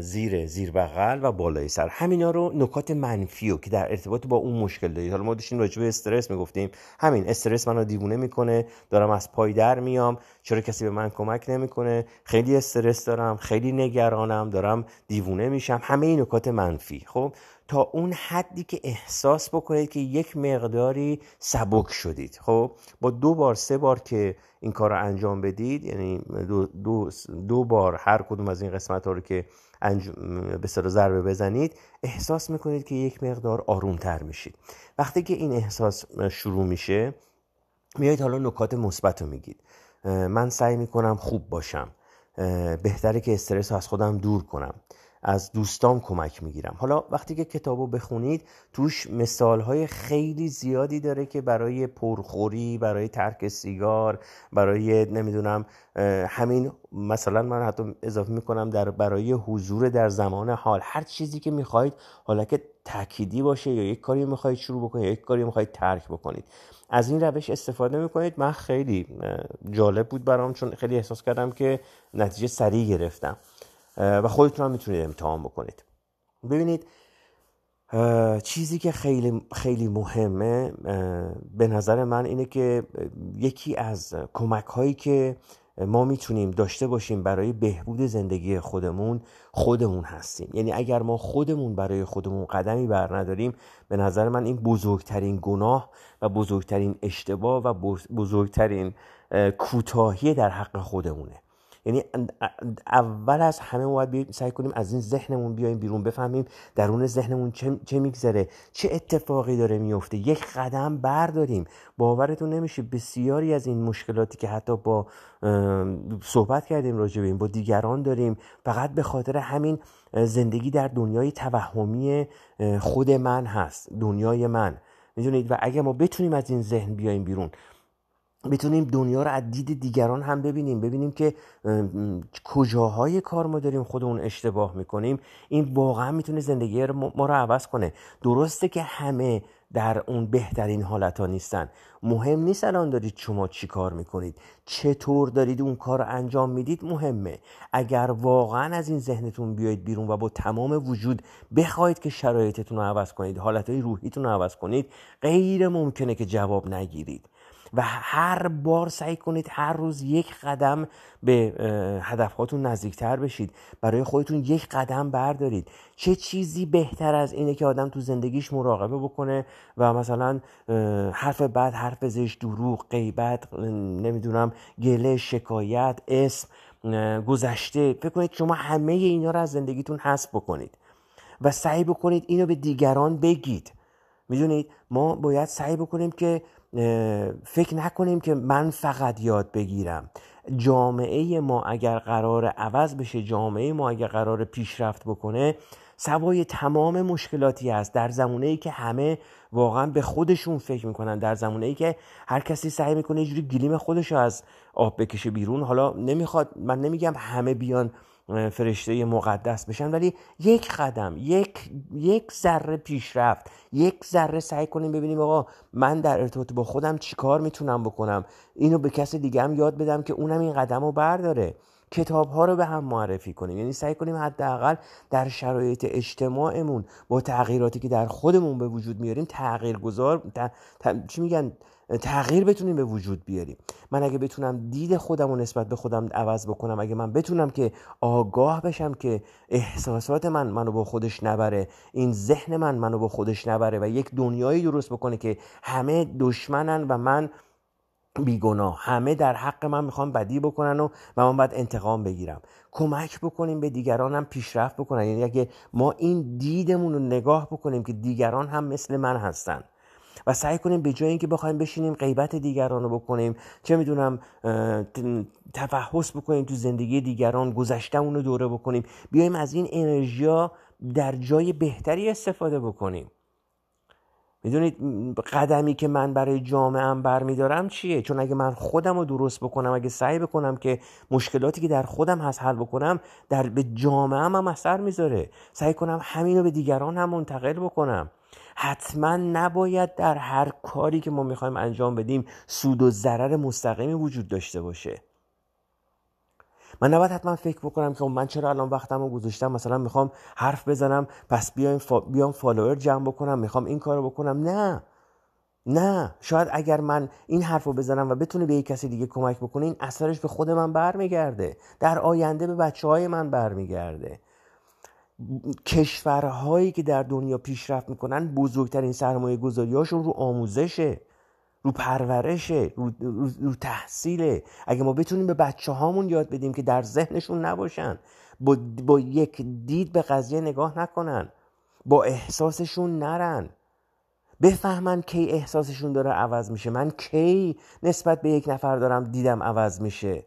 زیر زیر بغل و بالای سر. همینا رو نکات منفی که در ارتباط با اون مشکل دارید حالا ما داشتیم راجع به استرس می‌گفتیم. همین استرس منو دیوونه می‌کنه. دارم از پای در میام. چرا کسی به من کمک نمی‌کنه؟ خیلی استرس دارم. خیلی نگرانم. دارم دیوونه میشم. همه این نکات منفی. خب تا اون حدی که احساس بکنید که یک مقداری سبک شدید. خب با دو بار سه بار که این کار رو انجام بدید یعنی دو, دو, دو بار هر کدوم از این قسمت ها رو که به سر ضربه بزنید احساس می‌کنید که یک مقدار آرومتر میشید. وقتی که این احساس شروع میشه میایید حالا نکات مثبت رو میگید. من سعی می‌کنم خوب باشم. بهتره که استرس رو از خودم دور کنم. از دوستام کمک می‌گیرم. حالا وقتی که کتابو بخونید توش مثالهای خیلی زیادی داره که برای پرخوری برای ترک سیگار برای نمی‌دونم همین مثلا من حتی اضافه می‌کنم در برای حضور در زمان حال. هر چیزی که می‌خواید حالا که تأکیدی باشه یا یک کاری می‌خواید شروع بکنید یا یک کاری می‌خواید ترک بکنید. از این روش استفاده می‌کنید. من خیلی جالب بود برام چون خیلی احساس کردم که نتیجه سریع گرفتم. و خودتون هم می‌تونید امتحان بکنید. ببینید چیزی که خیلی خیلی مهمه به نظر من اینه که یکی از کمک هایی که ما می‌تونیم داشته باشیم برای بهبود زندگی خودمون خودمون هستیم. یعنی اگر ما خودمون برای خودمون قدمی بر نداریم به نظر من این بزرگترین گناه و بزرگترین اشتباه و بزرگترین کوتاهی در حق خودمونه. یعنی اول از همه باید سعی کنیم از این ذهنمون بیایم بیرون بفهمیم درون ذهنمون چه, چه میگذره چه اتفاقی داره میفته یک قدم برداریم. باورتون نمیشه بسیاری از این مشکلاتی که حتی با صحبت کردیم راجع به با دیگران داریم. فقط به خاطر همین زندگی در دنیای توهمی خود من هست دنیای من. می‌دونید؟ و اگه ما بتونیم از این ذهن بیایم بیرون بتونیم دنیا رو از دید دیگران هم ببینیم ببینیم که کجاهای کار ما داریم خودمون اشتباه می‌کنیم. این واقعا می‌تونه زندگی ما رو عوض کنه. درسته که همه در اون بهترین حالت ها نیستن. مهم نیست الان دارید شما چی کار می‌کنید. چطور دارید اون کار رو انجام می‌دید؟ مهمه. اگر واقعا از این ذهنتون بیاید بیرون و با تمام وجود بخواید که شرایطتون رو عوض کنید حالتهای روحیتون رو عوض کنید غیر ممکنه که جواب نگیرید. و هر بار سعی کنید هر روز یک قدم به هدفهاتون نزدیکتر بشید. برای خودتون یک قدم بردارید. چه چیزی بهتر از اینه که آدم تو زندگیش مراقبه بکنه و مثلا حرف بد حرف زشت دروغ غیبت نمی‌دونم گله شکایت اسم گذشته فکر کنید شما همه اینا رو از زندگیتون حذف بکنید و سعی بکنید اینو به دیگران بگید. می‌دونید؟ ما باید سعی بکنیم که فکر نکنیم که من فقط یاد بگیرم. جامعه ما اگر قرار عوض بشه جامعه ما اگر قرار پیشرفت بکنه سوای تمام مشکلاتی است در زمانه ای که همه واقعا به خودشون فکر می‌کنن در زمانه ای که هر کسی سعی می‌کنه یه جوری گلیم خودش از آب بکشه بیرون. حالا نمی‌خواد من نمیگم همه بیان فرشته مقدس بشن. ولی یک قدم یک یک ذره پیشرفت یک ذره سعی کنیم ببینیم آقا من در ارتباط با خودم چیکار می‌تونم بکنم. اینو به کس دیگه هم یاد بدم که اونم این قدم رو برداره. کتاب ها رو به هم معرفی کنیم. یعنی سعی کنیم حداقل در شرایط اجتماعمون با تغییراتی که در خودمون به وجود میاریم تغییر گذار چی میگن؟ تغییر بتونیم به وجود بیاریم. من اگه بتونم دید خودم و نسبت به خودم عوض بکنم اگه من بتونم که آگاه بشم که احساسات من منو با خودش نبره این ذهن من منو با خودش نبره و یک دنیایی درست بکنه که همه دشمنن و من بیگناه همه در حق من می‌خوان بدی بکنن و, و من باید انتقام بگیرم. کمک بکنیم به دیگران هم پیشرفت بکنن. یعنی اگه ما این دیدمون رو نگاه بکنیم که دیگران هم مثل من هستن. و سعی کنیم به جای اینکه بخوایم بشینیم غیبت دیگران رو بکنیم چه می‌دونم تفحص بکنیم تو زندگی دیگران گذشته رو دوره بکنیم بیایم از این انرژیا در جای بهتری استفاده بکنیم. می‌دونید قدمی که من برای جامعه برمیدارم چیه؟ چون اگه من خودم رو درست بکنم اگه سعی بکنم که مشکلاتی که در خودم هست حل بکنم در به جامعه هم اثر می‌ذاره. سعی کنم همین رو به دیگران هم منتقل بکنم. حتما نباید در هر کاری که ما می‌خوایم انجام بدیم سود و ضرر مستقیمی وجود داشته باشه. من نباید حتما فکر بکنم که خب من چرا الان وقتم رو گذاشتم؟ مثلا می‌خوام حرف بزنم پس بیایم فا... بیام فالوور جمع بکنم می‌خوام این کارو بکنم. نه. نه. شاید اگر من این حرف رو بزنم و بتونه به یک کسی دیگه کمک بکنه این اثرش به خود من برمیگرده. در آینده به بچه های من برمیگرده. کشورهایی که در دنیا پیشرفت می‌کنن بزرگترین سرمایه گذاریاشون رو آموزشه رو پرورشه رو, رو, رو تحصیله. اگه ما بتونیم به بچه هامون یاد بدیم که در ذهنشون نباشن با, با یک دید به قضیه نگاه نکنن با احساسشون نرن. بفهمن کی احساسشون داره عوض میشه. من کی نسبت به یک نفر دارم دیدم عوض میشه.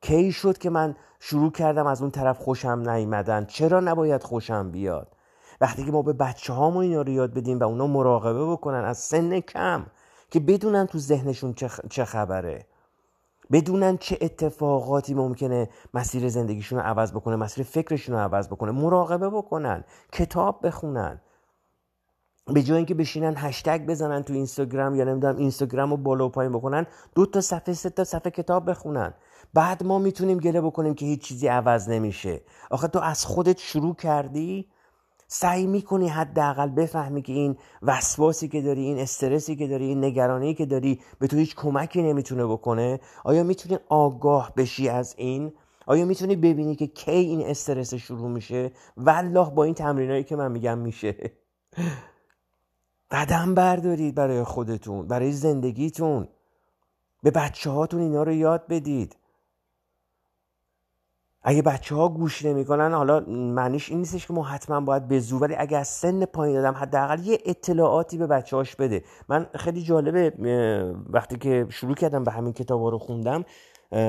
کی شد که من شروع کردم از اون طرف خوشم نیمدن؟ چرا نباید خوشم بیاد؟ وقتی که ما به بچه هامون اینا رو یاد بدیم و اونا مراقبه بکنن از سن کم که بدونن تو ذهنشون چه خبره. بدونن چه اتفاقاتی ممکنه مسیر زندگیشون رو عوض بکنه مسیر فکرشون رو عوض بکنه. مراقبه بکنن کتاب بخونن. به جای اینکه بشینن هشتگ بزنن تو اینستاگرام یا نمی‌دونم اینستاگرام رو بالا و پایین بکنن دو تا صفحه سه تا صفحه کتاب بخونن. بعد ما می‌تونیم گله بکنیم که هیچ چیزی عوض نمیشه. آخه تو از خودت شروع کردی سعی می‌کنی حداقل بفهمی که این وسواسی که داری این استرسی که داری این نگرانی که داری به تو هیچ کمکی نمی‌تونه بکنه. آیا می‌تونی آگاه بشی از این؟ آیا می‌تونی ببینی که کی این استرس شروع میشه؟ والله با این تمرینایی که من میگم میشه. قدم بردارید برای خودتون برای زندگیتون. به بچه هاتون اینا رو یاد بدید. اگه بچه ها گوش نمی‌کنن حالا معنیش این نیستش که ما حتما باید به زور ولی اگه از سن پایین دادم حداقل یه اطلاعاتی به بچه هاش بده. من خیلی جالبه وقتی که شروع کردم به همین کتاب رو خوندم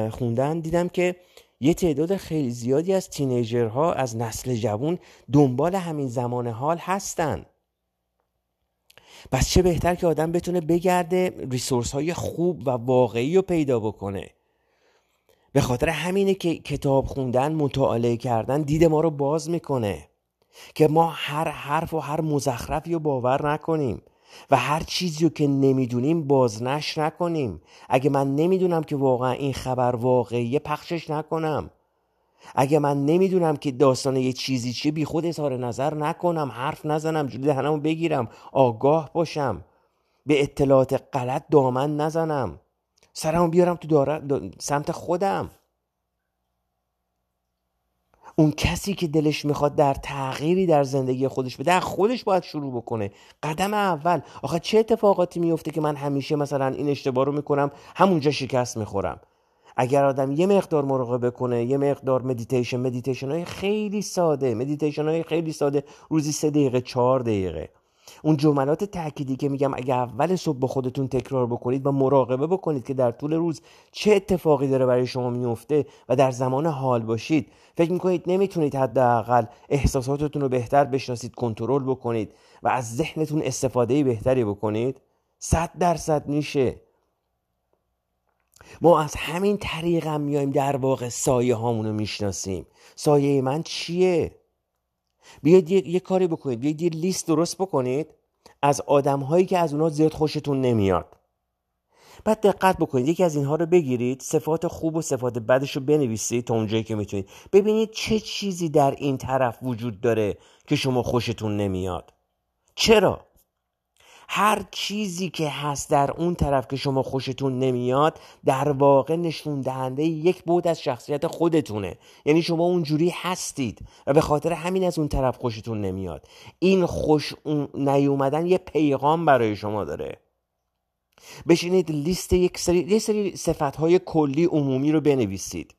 خوندن دیدم که یه تعداد خیلی زیادی از تینیجرها از نسل جوون دنبال همین زمان حال هستن. پس چه بهتر که آدم بتونه بگرده ریسورس های خوب و واقعی رو پیدا بکنه. به خاطر همینه که کتاب خوندن مطالعه کردن دید ما رو باز می‌کنه که ما هر حرف و هر مزخرفی رو باور نکنیم و هر چیزی رو که نمی‌دونیم بازنش نکنیم. اگه من نمی‌دونم که واقعا این خبر واقعیه پخشش نکنم. اگه من نمی‌دونم که داستان یه چیزی چیه بی خود اظهار نظر نکنم حرف نزنم جلوی دهنمو بگیرم آگاه باشم. به اطلاعات غلط دامن نزنم. سرمو بیارم تو داره سمت خودم. اون کسی که دلش می‌خواد در تغییری در زندگی خودش بده خودش باید شروع بکنه. قدم اول. آخه چه اتفاقاتی میفته که من همیشه مثلا این اشتباه رو می‌کنم همونجا شکست می‌خورم. اگر آدم یه مقدار مراقبه کنه یه مقدار مدیتیشن مدیتیشن های خیلی ساده مدیتیشن های خیلی ساده روزی سه دقیقه چهار دقیقه. اون جملات تأکیدی که میگم اگه اول صبح با خودتون تکرار بکنید و مراقبه بکنید که در طول روز چه اتفاقی داره برای شما میفته و در زمان حال باشید فکر می‌کنید نمی‌تونید حداقل احساساتتون رو بهتر بشناسید کنترل بکنید و از ذهنتون استفاده بهتری بکنید صد درصد میشه. ما از همین طریق هم میایم در واقع سایه هامونو می‌شناسیم. سایه من چیه؟ بیاید یه،, کاری بکنید بیاید یه لیست درست بکنید از آدم هایی که از اونها زیاد خوشتون نمیاد. بعد دقت بکنید یکی از اینها رو بگیرید صفات خوب و صفات بدش رو بنویسید تا اونجایی که می‌تونید. ببینید چه چیزی در این طرف وجود داره که شما خوشتون نمیاد. چرا؟ هر چیزی که هست در اون طرف که شما خوشتون نمیاد در واقع نشون دهنده یک بود از شخصیت خودتونه. یعنی شما اونجوری هستید و به خاطر همین از اون طرف خوشتون نمیاد. این خوش نیومدن یه پیغام برای شما داره. بشینید لیست یک سری یه سری صفتهای کلی عمومی رو بنویسید.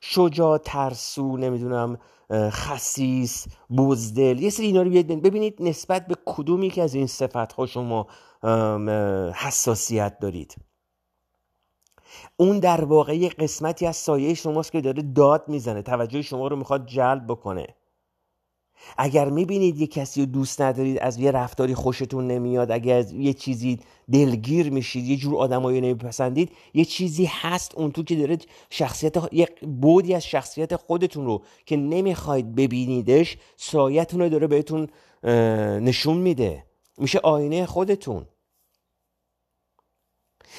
شجاع ترسو نمی‌دونم خسیس بزدل یه سری اینا رو ببینید نسبت به کدومی که از این صفت ها شما حساسیت دارید. اون در واقع قسمتی از سایه شماست که داره داد می‌زنه توجه شما رو می‌خواد جلب بکنه. اگر می‌بینید یه کسی رو دوست ندارید از یه رفتاری خوشتون نمیاد اگر از یه چیزی دلگیر میشید یه جور آدمایی نمیپسندید یه چیزی هست اون تو که داره شخصیت یه بودی از شخصیت خودتون رو که نمی‌خواید ببینیدش سایتون رو داره بهتون نشون میده. میشه آینه خودتون.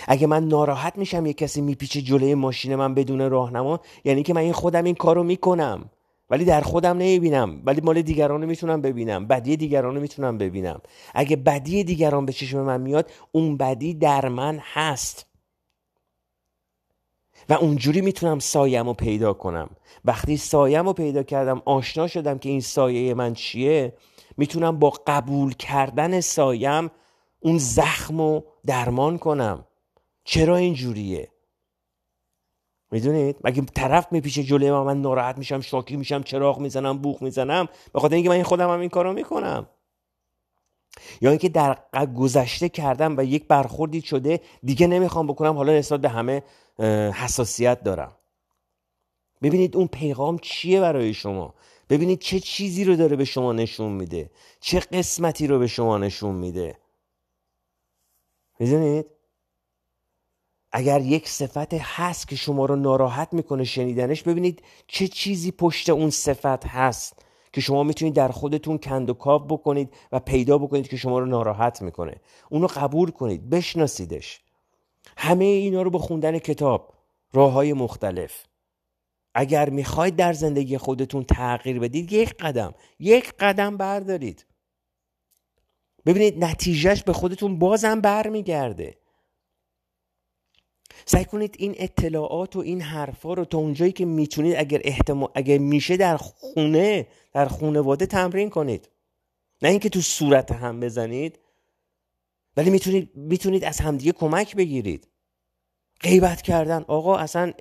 اگه من ناراحت میشم یه کسی میپیچه جلوی ماشین من بدون راهنما یعنی که من این خودم این کارو می‌کنم. ولی در خودم نمی‌بینم. ولی مال دیگران می‌تونم ببینم. بدی دیگران می‌تونم ببینم. اگه بدی دیگران به چشم من میاد اون بدی در من هست. و اونجوری می‌تونم سایم رو پیدا کنم. وقتی سایم رو پیدا کردم آشنا شدم که این سایه من چیه می‌تونم با قبول کردن سایم اون زخم رو درمان کنم. چرا اینجوریه؟ می‌دونید؟ مگه طرف میپیشه جلوی من من ناراحت میشم شاکی میشم چراغ می‌زنم بوخ می‌زنم؟ به خاطر اینکه من خودم هم این کارو می‌کنم. یا اینکه در گذشته کردم و یک برخوردی شده دیگه نمی‌خوام بکنم حالا نسبت به همه حساسیت دارم. ببینید اون پیغام چیه برای شما؟ ببینید چه چیزی رو داره به شما نشون میده؟ چه قسمتی رو به شما نشون میده؟ می‌دونید؟ اگر یک صفت هست که شما رو ناراحت می‌کنه شنیدنش ببینید چه چیزی پشت اون صفت هست که شما می‌تونید در خودتون کند و بکنید و پیدا بکنید که شما رو ناراحت می‌کنه. اونو قبول کنید بشناسیدش. همه اینا رو با خوندن کتاب راه های مختلف. اگر می‌خواید در زندگی خودتون تغییر بدید یک قدم یک قدم بردارید. ببینید نتیجهش به خودتون بازم برمیگرده. سعی کنید این اطلاعات و این حرفا رو تا اونجایی که می‌تونید اگر احتمال اگر میشه در خونه در خونواده تمرین کنید. نه اینکه تو صورت هم بزنید ولی می‌تونید می‌تونید از همدیگه کمک بگیرید. غیبت کردن. آقا اصلا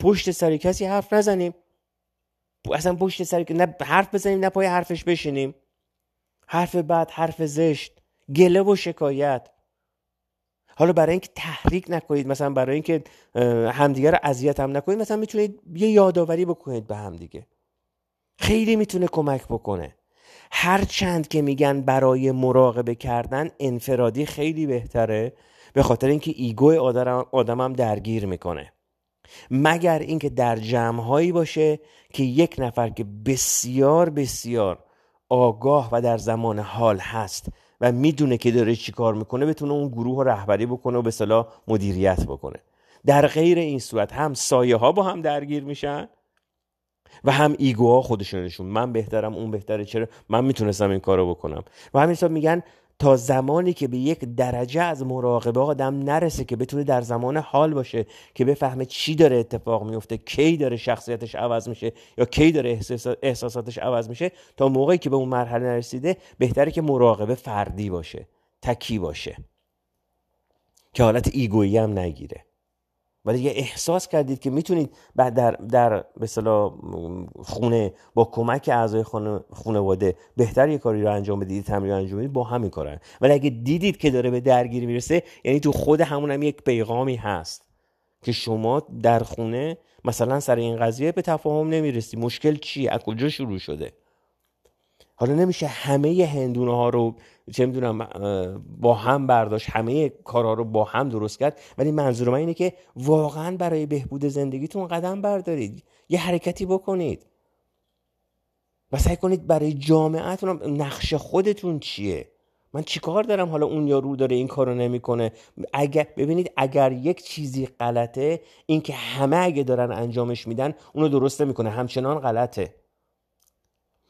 پشت سر کسی حرف نزنیم. اصلا پشت سر نه حرف بزنیم نه پای حرفش بشینیم. حرف بد حرف زشت گله و شکایت. حالا برای اینکه تحریک نکنید مثلا برای اینکه همدیگه رو اذیت هم نکنید مثلا می‌تونید یه یادآوری بکنید به همدیگه. خیلی می‌تونه کمک بکنه. هر چند که میگن برای مراقبه کردن انفرادی خیلی بهتره به خاطر اینکه ایگو آدمم درگیر می‌کنه. مگر اینکه در جمعهایی باشه که یک نفر که بسیار بسیار آگاه و در زمان حال هست و می‌دونه که داره چی کار می‌کنه بتونه اون گروه رو رهبری بکنه و به صلاح مدیریت بکنه. در غیر این صورت هم سایه ها با هم درگیر میشن و هم ایگوها خودشونشون من بهترم اون بهتره چرا؟ من می‌تونستم این کارو بکنم. و همین میگن تا زمانی که به یک درجه از مراقبه آدم نرسه که بتونه در زمان حال باشه که بفهمه چی داره اتفاق میفته کی داره شخصیتش عوض میشه یا کی داره احساساتش عوض میشه تا موقعی که به اون مرحله نرسیده بهتره که مراقبه فردی باشه تکی باشه. که حالت ایگویی هم نگیره. ولی یه احساس کردید که می‌تونید بعد در در به خونه با کمک اعضای خانواده بهتر یه کاری رو انجام بدید تمرین انجام بدید با همین کارن. ولی اگه دیدید که داره به درگیری می‌رسه یعنی تو خود همون هم یک پیغامی هست که شما در خونه مثلا سر این قضیه به تفاهم نمی‌رسی. مشکل چیه؟ از کجا شروع شده؟ حالا نمیشه همه هندونه ها رو چه می‌دونم با هم برداشت همه کارها رو با هم درست کرد. ولی منظور من اینه که واقعا برای بهبود زندگیتون قدم بردارید. یه حرکتی بکنید. و سعی کنید برای جامعتون نقش خودتون چیه؟ من چیکار دارم حالا اون یارو داره این کارو نمی‌کنه؟ اگر ببینید اگر یک چیزی غلطه اینکه همه اگه دارن انجامش میدن اونو درست نمی‌کنه. همچنان غلطه.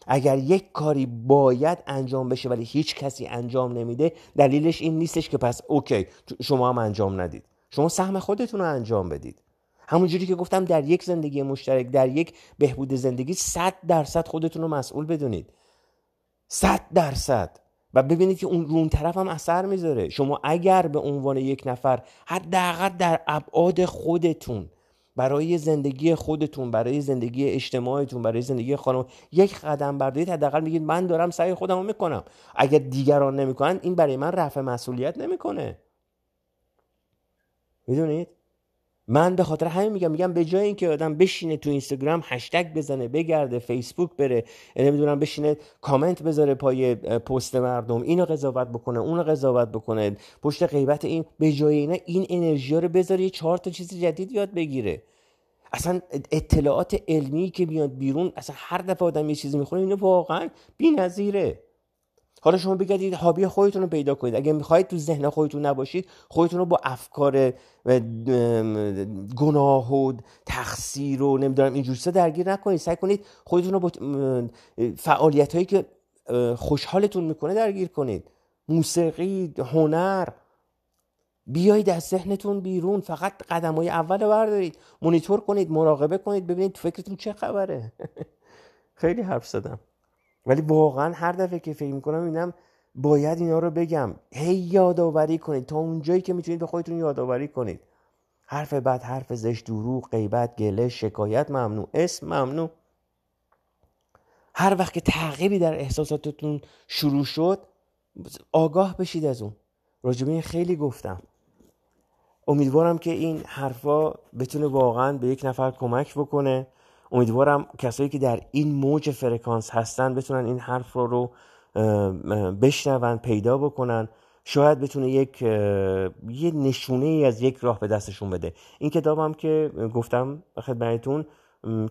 اگر یک کاری باید انجام بشه ولی هیچ کسی انجام نمیده دلیلش این نیستش که پس اوکی شما هم انجام ندید. شما سهم خودتون رو انجام بدید. همونجوری که گفتم در یک زندگی مشترک در یک بهبود زندگی صد درصد خودتون رو مسئول بدونید. صد درصد. و ببینید که اون رون طرف هم اثر می‌ذاره. شما اگر به عنوان یک نفر حداقل در ابعاد خودتون برای زندگی خودتون برای زندگی اجتماعتون برای زندگی خانم. یک قدم بردارید حداقل میگید من دارم سعی خودم رو می‌کنم. اگر دیگران نمی‌کنن این برای من رفع مسئولیت نمی‌کنه. می‌دونید؟ من به خاطر همین میگم میگم به جای اینکه آدم بشینه تو اینستاگرام هشتگ بزنه بگرده فیسبوک بره نمی‌دونم بشینه کامنت بذاره پای پست مردم اینو قضاوت بکنه اونو قضاوت بکنه پشت غیبت این به جای اینا این انرژی رو بذاره یه چهار تا چیز جدید یاد بگیره. اصلا اطلاعات علمی که میاد بیرون اصلا هر دفعه آدم یه چیزی می‌خونه اینو واقعا بی‌نظیره. حالا شما بگردید هابی خودتون رو پیدا کنید. اگه می‌خواهید تو ذهن خودتون نباشید خودتون رو با افکار گناه و تقصیر و نمی‌دونم اینجور درگیر نکنید. سعی کنید خودتون رو با فعالیت هایی که خوشحالتون می‌کنه درگیر کنید. موسیقی هنر. بیایید از ذهنتون بیرون. فقط قدم های اول بردارید. مونیتور کنید مراقبه کنید ببینید تو فکرتون چه خبره. خیلی حرف زدم. ولی واقعا هر دفعه که فکر می‌کنم اینم باید اینا رو بگم. هی یادآوری کنید. تا اونجایی که می‌تونید به خودتون یادآوری کنید. حرف بد حرف زشت دروغ غیبت گله شکایت ممنوع. اسم ممنوع. هر وقت که تغییری در احساساتتون شروع شد آگاه بشید از اون. راجبه خیلی گفتم. امیدوارم که این حرفا بتونه واقعا به یک نفر کمک بکنه. امیدوارم کسایی که در این موج فرکانس هستن بتونن این حرف رو, بشنون پیدا بکنن. شاید بتونه یک یه نشونه ای از یک راه به دستشون بده. این کتابم که گفتم خدمتتون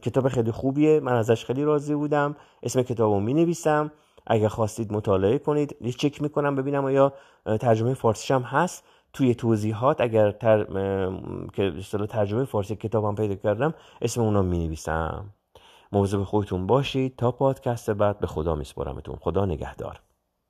کتاب خیلی خوبیه. من ازش خیلی راضی بودم. اسم کتاب رو می نویسم اگر خواستید مطالعه کنید. یه چک می‌کنم ببینم آیا ترجمه فارسیش هم هست. توی توضیحات اگر تر... که ترجمه فارسی کتابم پیدا کردم اسم اونا می نویسم موضوع خودتون باشید تا پادکست بعد. به خدا میسپارمتون. خدا نگهدار.